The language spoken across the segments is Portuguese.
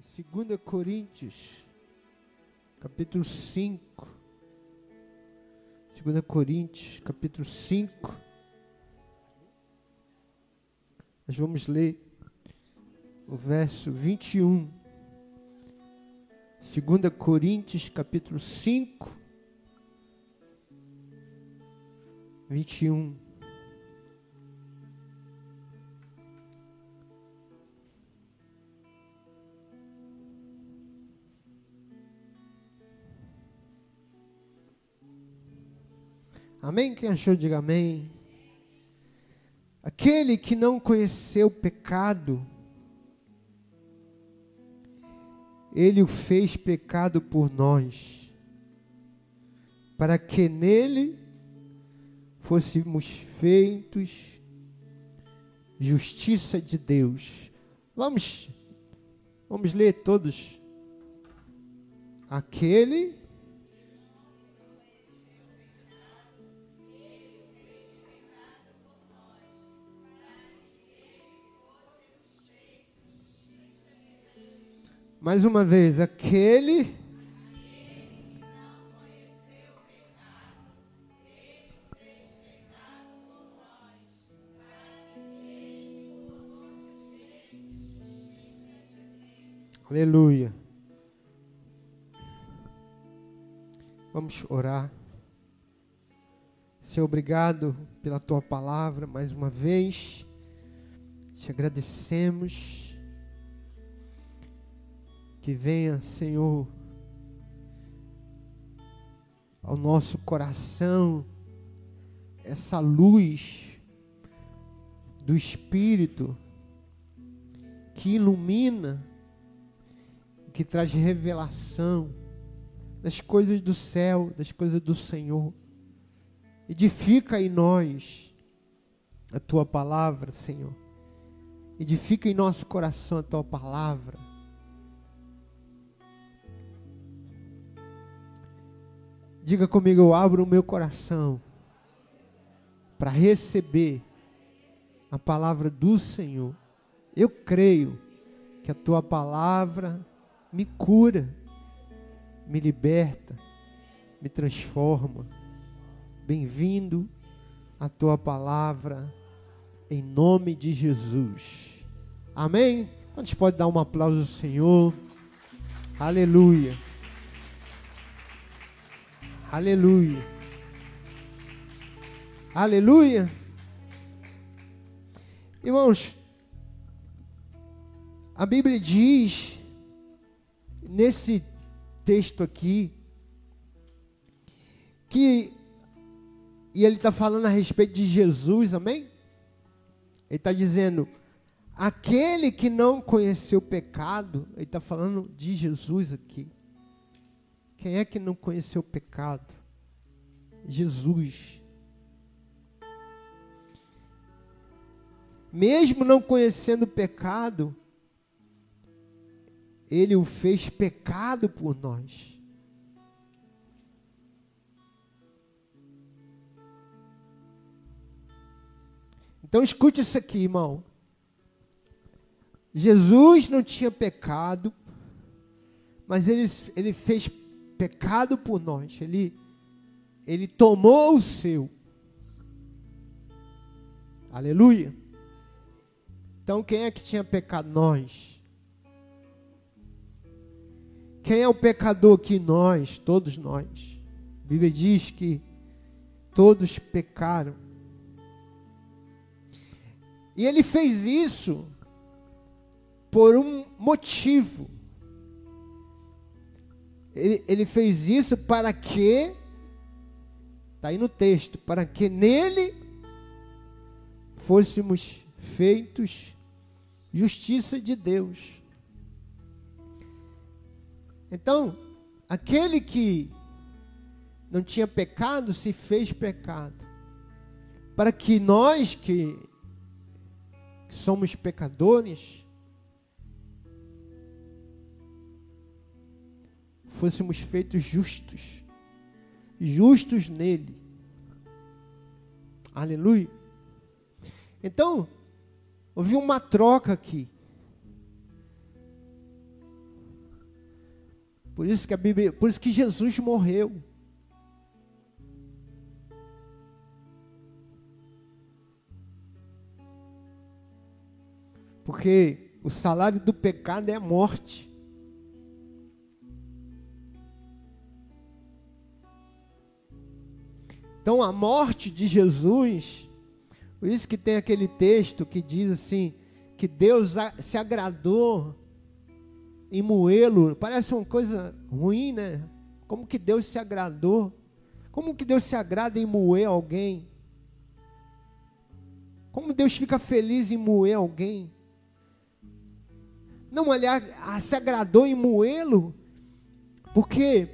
2 Coríntios, capítulo 5. 2 Coríntios, capítulo 5. Nós vamos ler o verso 21. 2 Coríntios, capítulo 5, 21. Amém? Quem achou, diga amém. Aquele que não conheceu o pecado, ele o fez pecado por nós, para que nele fôssemos feitos justiça de Deus. Vamos, vamos ler todos. Aquele Mais uma vez, aquele. Aleluia. Vamos orar. Senhor, obrigado pela tua palavra mais uma vez. Te agradecemos que venha, Senhor, ao nosso coração essa luz do Espírito que ilumina, que traz revelação das coisas do céu, das coisas do Senhor. Edifica em nós a tua palavra, Senhor. Edifica em nosso coração a tua palavra Diga comigo, eu abro o meu coração para receber a palavra do Senhor. Eu creio que a tua palavra me cura, me liberta, me transforma. Bem-vindo a tua palavra em nome de Jesus. Amém? Gente pode dar um aplauso ao Senhor. Aleluia. Aleluia. Aleluia. Irmãos, a Bíblia diz, nesse texto aqui, que, e ele está falando a respeito de Jesus, amém? Ele está dizendo, aquele que não conheceu o pecado, ele está falando de Jesus aqui. Quem é que não conheceu o pecado? Jesus. Mesmo não conhecendo o pecado, ele o fez pecado por nós. Então escute isso aqui, irmão. Jesus não tinha pecado, mas ele, ele fez pecado por nós, ele, ele tomou o seu. Aleluia. Então quem é que tinha pecado? Nós. Quem é o pecador aqui? Nós, todos nós. A Bíblia diz que todos pecaram. E ele fez isso por um motivo. Ele, ele fez isso para que, está aí no texto, para que nele fôssemos feitos justiça de Deus. Então, aquele que não tinha pecado se fez pecado, para que nós que, que somos pecadores, fôssemos feitos justos, justos nele. Aleluia. Então, houve uma troca aqui. Por isso que a Bíblia, por isso que Jesus morreu. Porque o salário do pecado é a morte. Então a morte de Jesus, por isso que tem aquele texto que diz assim, que Deus se agradou em moê-lo, parece uma coisa ruim, né? Como que Deus se agradou? Como que Deus se agrada em moer alguém? Como Deus fica feliz em moer alguém? Não, aliás, se agradou em moê-lo, porque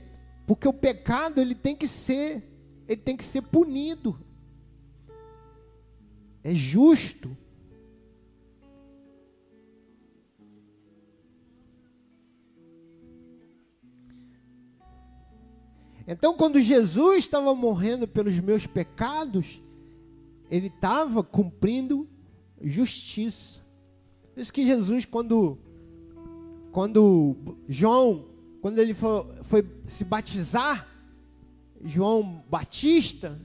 porque o pecado ele tem que ser ele tem que ser punido. É justo. Então, quando Jesus estava morrendo pelos meus pecados, ele estava cumprindo justiça. Por isso que Jesus, quando, quando João, quando ele foi, foi se batizar, João Batista,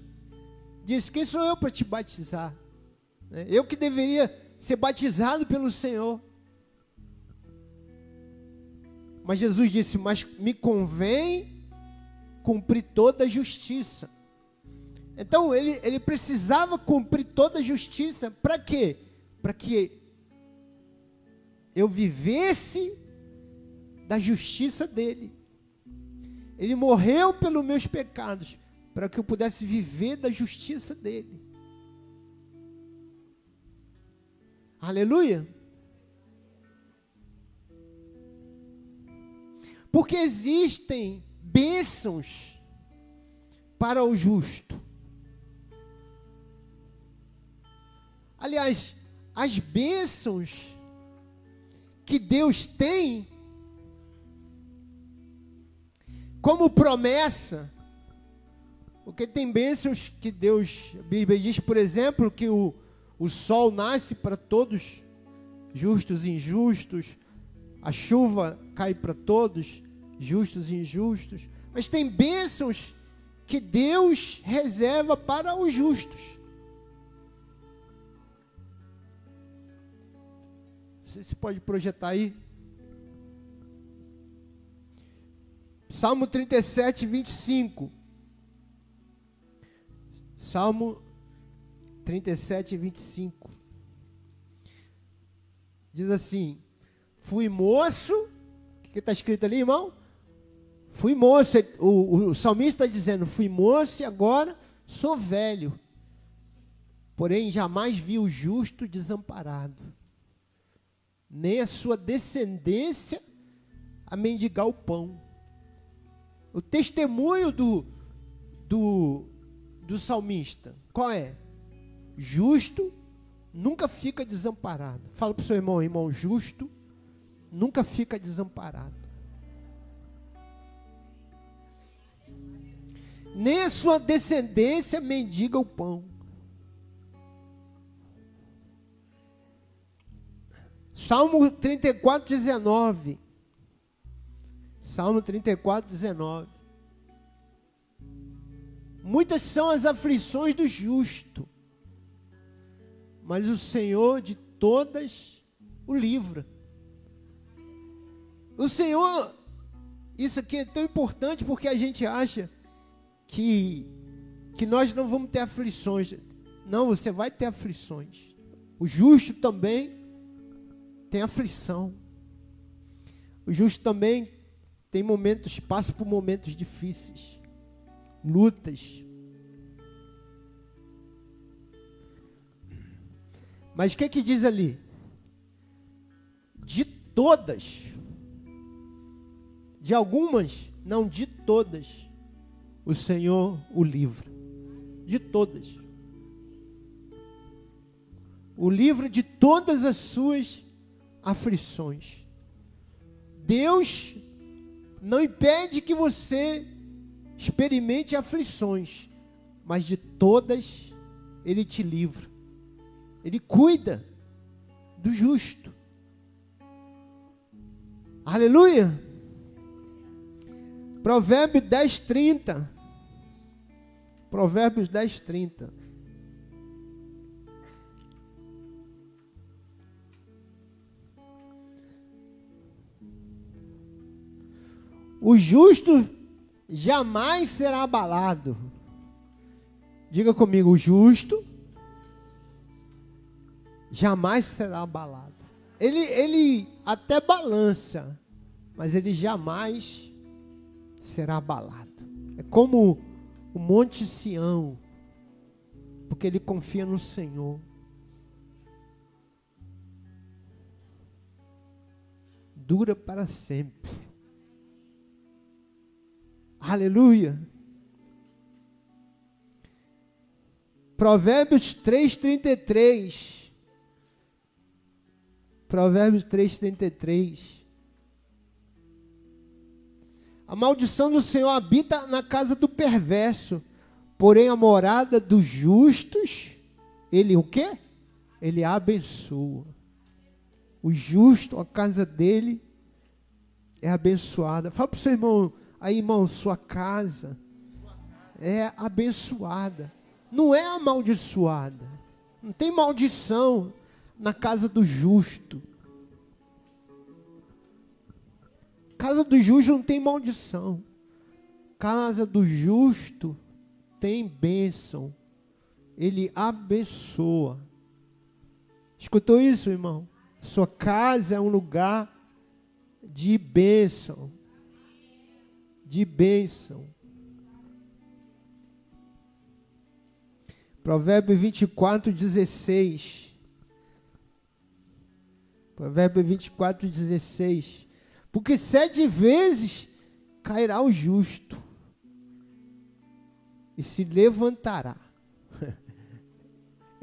disse: Quem sou eu para te batizar? Né? Eu que deveria ser batizado pelo Senhor. Mas Jesus disse: Mas me convém cumprir toda a justiça. Então ele, ele precisava cumprir toda a justiça. Para quê? Para que eu vivesse da justiça dele. Ele morreu pelos meus pecados, para que eu pudesse viver da justiça dele. Aleluia. Porque existem bênçãos para o justo. Aliás, as bênçãos que Deus tem como promessa, porque tem bênçãos que Deus, a Bíblia diz, por exemplo, que o, o sol nasce para todos, justos e injustos, a chuva cai para todos, justos e injustos, mas tem bênçãos que Deus reserva para os justos. Você pode projetar aí? Salmo 37, 25. Salmo 37, 25. Diz assim: Fui moço. O que está escrito ali, irmão? Fui moço. O, o salmista está dizendo: Fui moço e agora sou velho. Porém, jamais vi o justo desamparado, nem a sua descendência a mendigar o pão. O testemunho do, do, do salmista, qual é? Justo nunca fica desamparado. Fala para o seu irmão, irmão, justo nunca fica desamparado. Nem sua descendência mendiga o pão. Salmo 34, 19. Salmo 34, 19. Muitas são as aflições do justo, mas o Senhor de todas o livra. O Senhor, isso aqui é tão importante porque a gente acha que, que nós não vamos ter aflições. Não, você vai ter aflições. O justo também tem aflição. O justo também tem momentos, passa por momentos difíceis, lutas. Mas o que que diz ali? De todas, de algumas, não de todas, o Senhor o livra. De todas. O livra de todas as suas aflições. Deus não impede que você experimente aflições, mas de todas ele te livra. Ele cuida do justo. Aleluia! Provérbio 10, 30. Provérbios 10, 30. O justo jamais será abalado. Diga comigo, o justo jamais será abalado. Ele, ele até balança, mas ele jamais será abalado. É como o Monte Sião, porque ele confia no Senhor. Dura para sempre. Aleluia. Provérbios 3:33. Provérbios 3:33. A maldição do Senhor habita na casa do perverso, porém a morada dos justos, ele o quê? Ele abençoa. O justo, a casa dele é abençoada. Fala para o seu irmão, aí irmão, sua casa é abençoada. Não é amaldiçoada. Não tem maldição na casa do justo. Casa do justo não tem maldição. Casa do justo tem bênção. Ele abençoa. Escutou isso, irmão? Sua casa é um lugar de bênção. De bênção. Provérbio 24, 16. Provérbio 24, 16. Porque sete vezes cairá o justo e se levantará.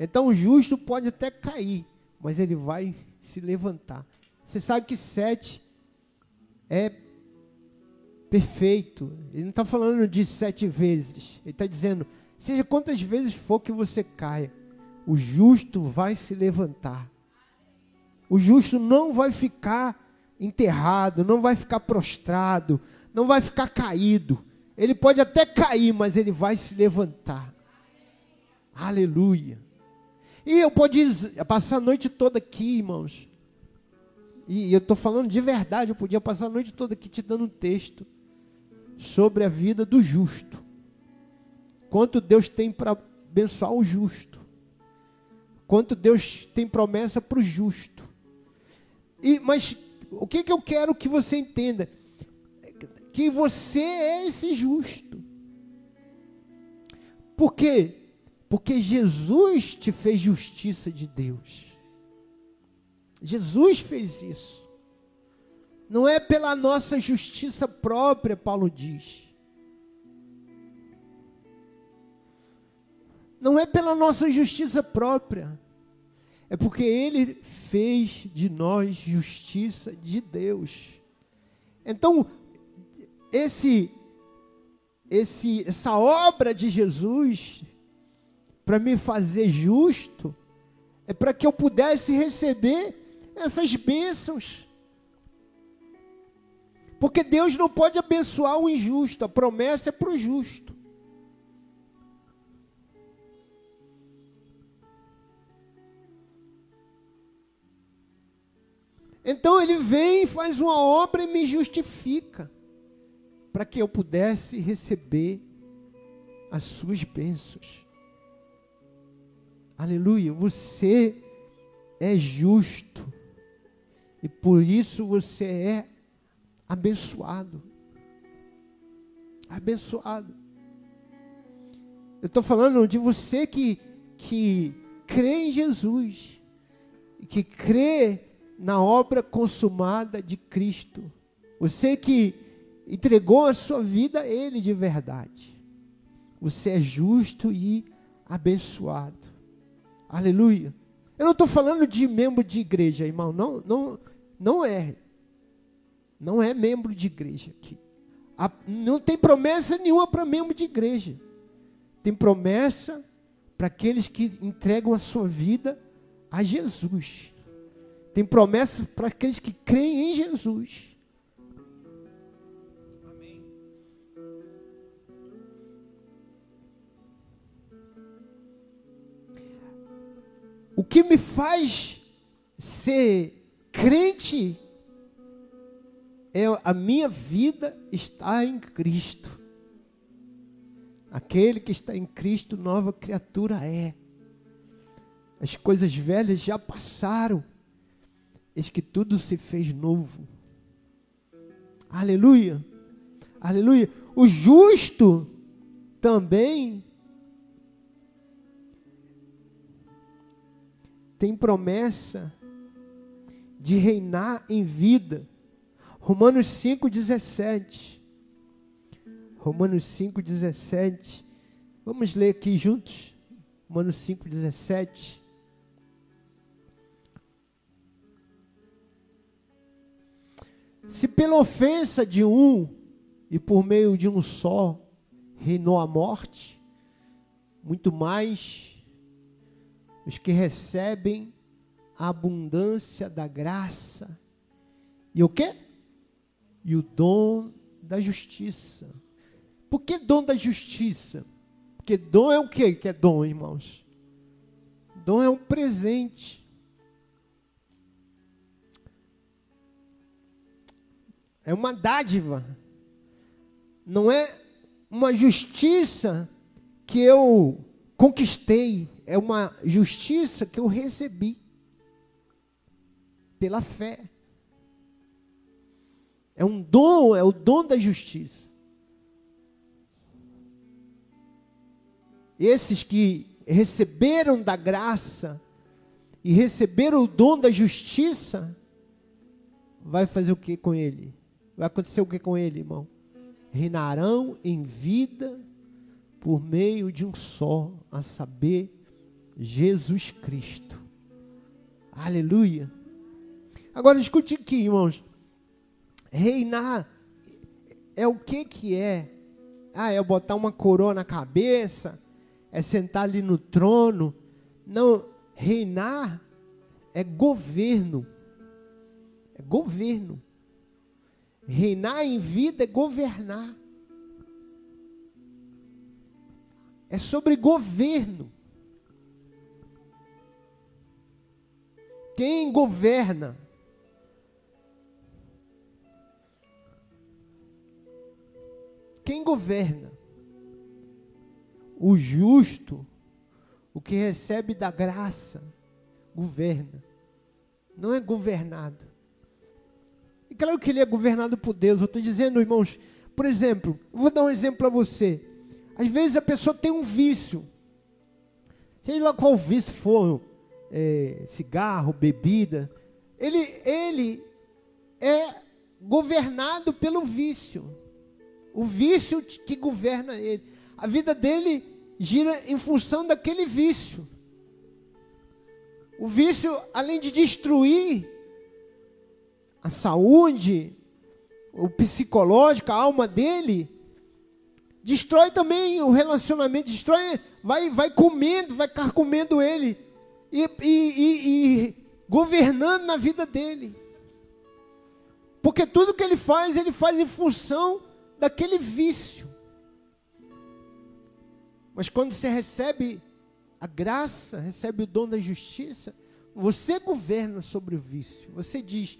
Então o justo pode até cair, mas ele vai se levantar. Você sabe que sete é perfeito. Ele não está falando de sete vezes. Ele está dizendo, seja quantas vezes for que você caia, o justo vai se levantar. O justo não vai ficar enterrado, não vai ficar prostrado, não vai ficar caído. Ele pode até cair, mas ele vai se levantar. Aleluia. E eu podia passar a noite toda aqui, irmãos. E eu estou falando de verdade, eu podia passar a noite toda aqui te dando um texto sobre a vida do justo. Quanto Deus tem para abençoar o justo. Quanto Deus tem promessa para o justo. E, mas o que, que eu quero que você entenda? Que você é esse justo. Por quê? Porque Jesus te fez justiça de Deus. Jesus fez isso. Não é pela nossa justiça própria, Paulo diz. Não é pela nossa justiça própria. É porque ele fez de nós justiça de Deus. Então, esse esse essa obra de Jesus para me fazer justo é para que eu pudesse receber essas bênçãos. Porque Deus não pode abençoar o injusto, a promessa é para o justo. Então ele vem, faz uma obra e me justifica, para que eu pudesse receber as suas bênçãos. Aleluia, você é justo, e por isso você é abençoado. Abençoado. Eu estou falando de você que, que crê em Jesus, que crê na obra consumada de Cristo. Você que entregou a sua vida a Ele de verdade. Você é justo e abençoado. Aleluia. Eu não estou falando de membro de igreja, irmão. Não, não, não é não é membro de igreja aqui. A, não tem promessa nenhuma para membro de igreja. Tem promessa para aqueles que entregam a sua vida a Jesus. Tem promessa para aqueles que creem em Jesus. Amém. O que me faz ser crente é a minha vida está em Cristo. Aquele que está em Cristo, nova criatura é. As coisas velhas já passaram. Eis que tudo se fez novo. Aleluia. Aleluia. O justo também tem promessa de reinar em vida. Romanos 5,17. Romanos 5,17. Vamos ler aqui juntos. Romanos 5,17. Se pela ofensa de um e por meio de um só reinou a morte, muito mais os que recebem a abundância da graça e o quê? E o dom da justiça. Por que dom da justiça? Porque dom é o quê que é dom, irmãos? Dom é um presente. É uma dádiva. Não é uma justiça que eu conquistei, é uma justiça que eu recebi pela fé. É um dom, é o dom da justiça. Esses que receberam da graça e receberam o dom da justiça, vai fazer o que com ele? Vai acontecer o que com ele, irmão? Reinarão em vida por meio de um só, a saber, Jesus Cristo. Aleluia. Agora escute aqui, irmãos. Reinar é o que que é? Ah, é botar uma coroa na cabeça, é sentar ali no trono. Não, reinar é governo. É governo. Reinar em vida é governar. É sobre governo. Quem governa? Quem governa? O justo, o que recebe da graça, governa. Não é governado. E claro que ele é governado por Deus. Eu estou dizendo, irmãos, por exemplo, vou dar um exemplo para você. Às vezes a pessoa tem um vício, seja lá qual vício for, é, cigarro, bebida, ele, ele é governado pelo vício. O vício que governa ele. A vida dele gira em função daquele vício. O vício, além de destruir, a saúde, o psicológico, a alma dele, destrói também o relacionamento, destrói, vai, vai comendo, vai carcomendo ele e, e, e, e governando na vida dele. Porque tudo que ele faz, ele faz em função daquele vício. Mas quando você recebe a graça, recebe o dom da justiça, você governa sobre o vício. Você diz: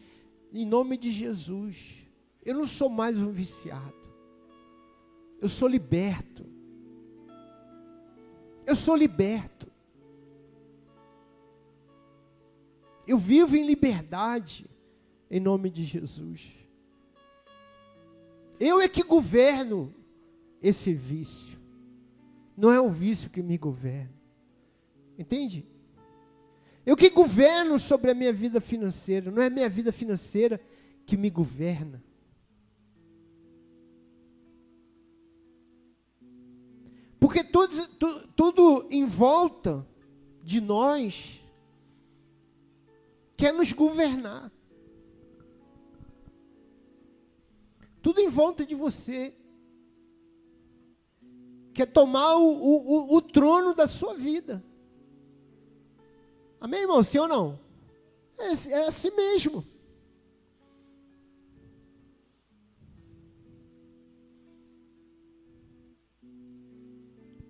em nome de Jesus. Eu não sou mais um viciado. Eu sou liberto. Eu sou liberto. Eu vivo em liberdade em nome de Jesus. Eu é que governo esse vício. Não é o vício que me governa. Entende? Eu que governo sobre a minha vida financeira, não é a minha vida financeira que me governa. Porque tudo, tudo, tudo em volta de nós quer nos governar. Tudo em volta de você quer tomar o, o, o, trono da sua vida. Amém, irmão? Sim ou não? É, é assim mesmo.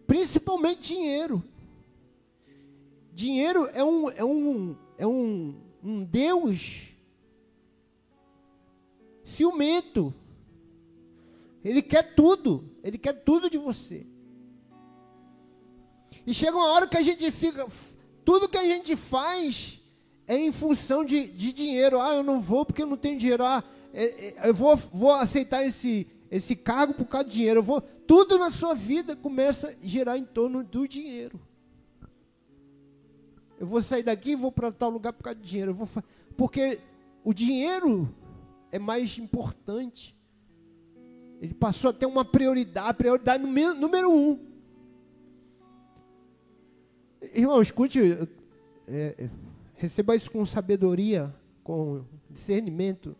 Principalmente dinheiro. dinheiro é um, é um, é um, um Deus ciumento. Ele quer tudo, ele quer tudo de você. E chega uma hora que a gente fica, tudo que a gente faz é em função de, de dinheiro. Ah, eu não vou porque eu não tenho dinheiro. Ah, é, é, eu vou, vou aceitar esse, esse cargo por causa do dinheiro. Eu vou, tudo na sua vida começa a girar em torno do dinheiro. Eu vou sair daqui e vou para tal lugar por causa do dinheiro. Eu vou, porque o dinheiro é mais importante. Ele passou a ter uma prioridade, prioridade número, um. Irmão, escute, é, receba isso com sabedoria, com discernimento.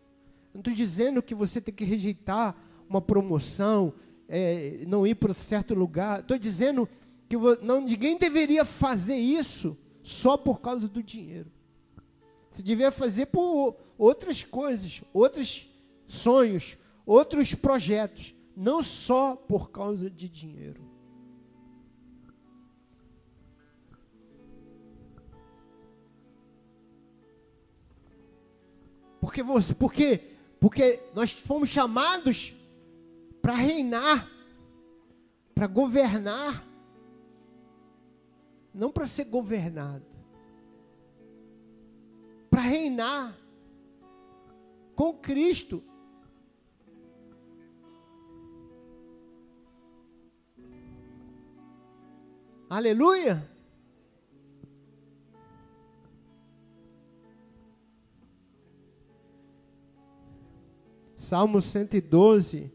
Não estou dizendo que você tem que rejeitar uma promoção, é, não ir para certo lugar. Estou dizendo que não, ninguém deveria fazer isso só por causa do dinheiro. Você devia fazer por outras coisas, outros sonhos, outros projetos, não só por causa de dinheiro. Porque você, porque, porque nós fomos chamados para reinar, para governar, não para ser governado, para reinar com Cristo. Aleluia! Salmo 112,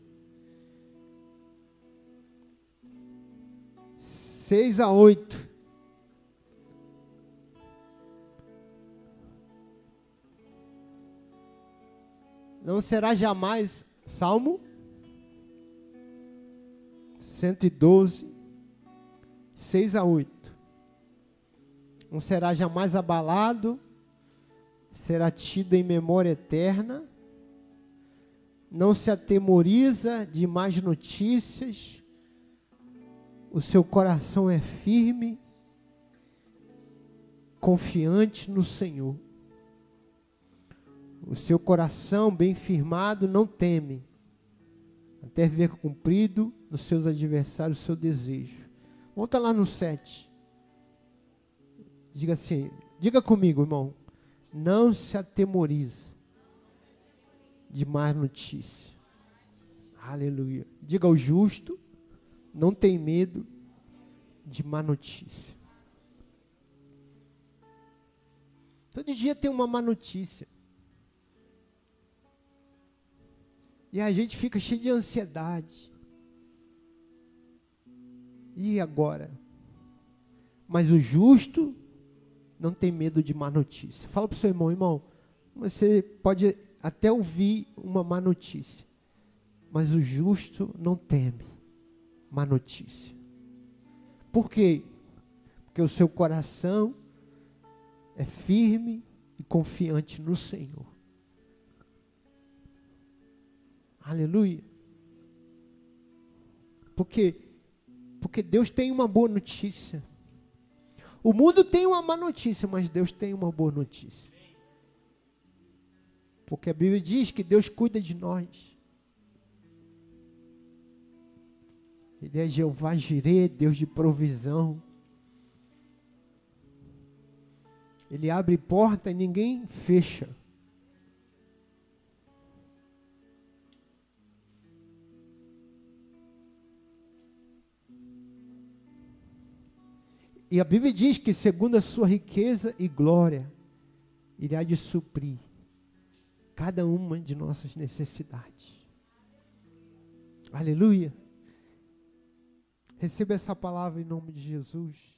6 a 8. Não será jamais, Salmo 112, 6 a 8. Não será jamais abalado, será tido em memória eterna, não se atemoriza de mais notícias, o seu coração é firme, confiante no Senhor. O seu coração bem firmado não teme, até ver cumprido nos seus adversários o seu desejo. Volta lá no 7. Diga assim, diga comigo, irmão. Não se atemoriza de mais notícia. Aleluia. Diga ao justo não tem medo de má notícia. Todo dia tem uma má notícia. E a gente fica cheio de ansiedade. E agora? Mas o justo não tem medo de má notícia. Fala para o seu irmão, irmão, você pode até ouvir uma má notícia, mas o justo não teme má notícia. Por quê? Porque o seu coração é firme e confiante no Senhor. Aleluia. Porque porque Deus tem uma boa notícia. O mundo tem uma má notícia, mas Deus tem uma boa notícia. Porque a Bíblia diz que Deus cuida de nós. Ele é Jeová Jirê, Deus de provisão. Ele abre porta e ninguém fecha. E a Bíblia diz que, segundo a sua riqueza e glória, Ele há de suprir cada uma de nossas necessidades. Aleluia. Receba essa palavra em nome de Jesus.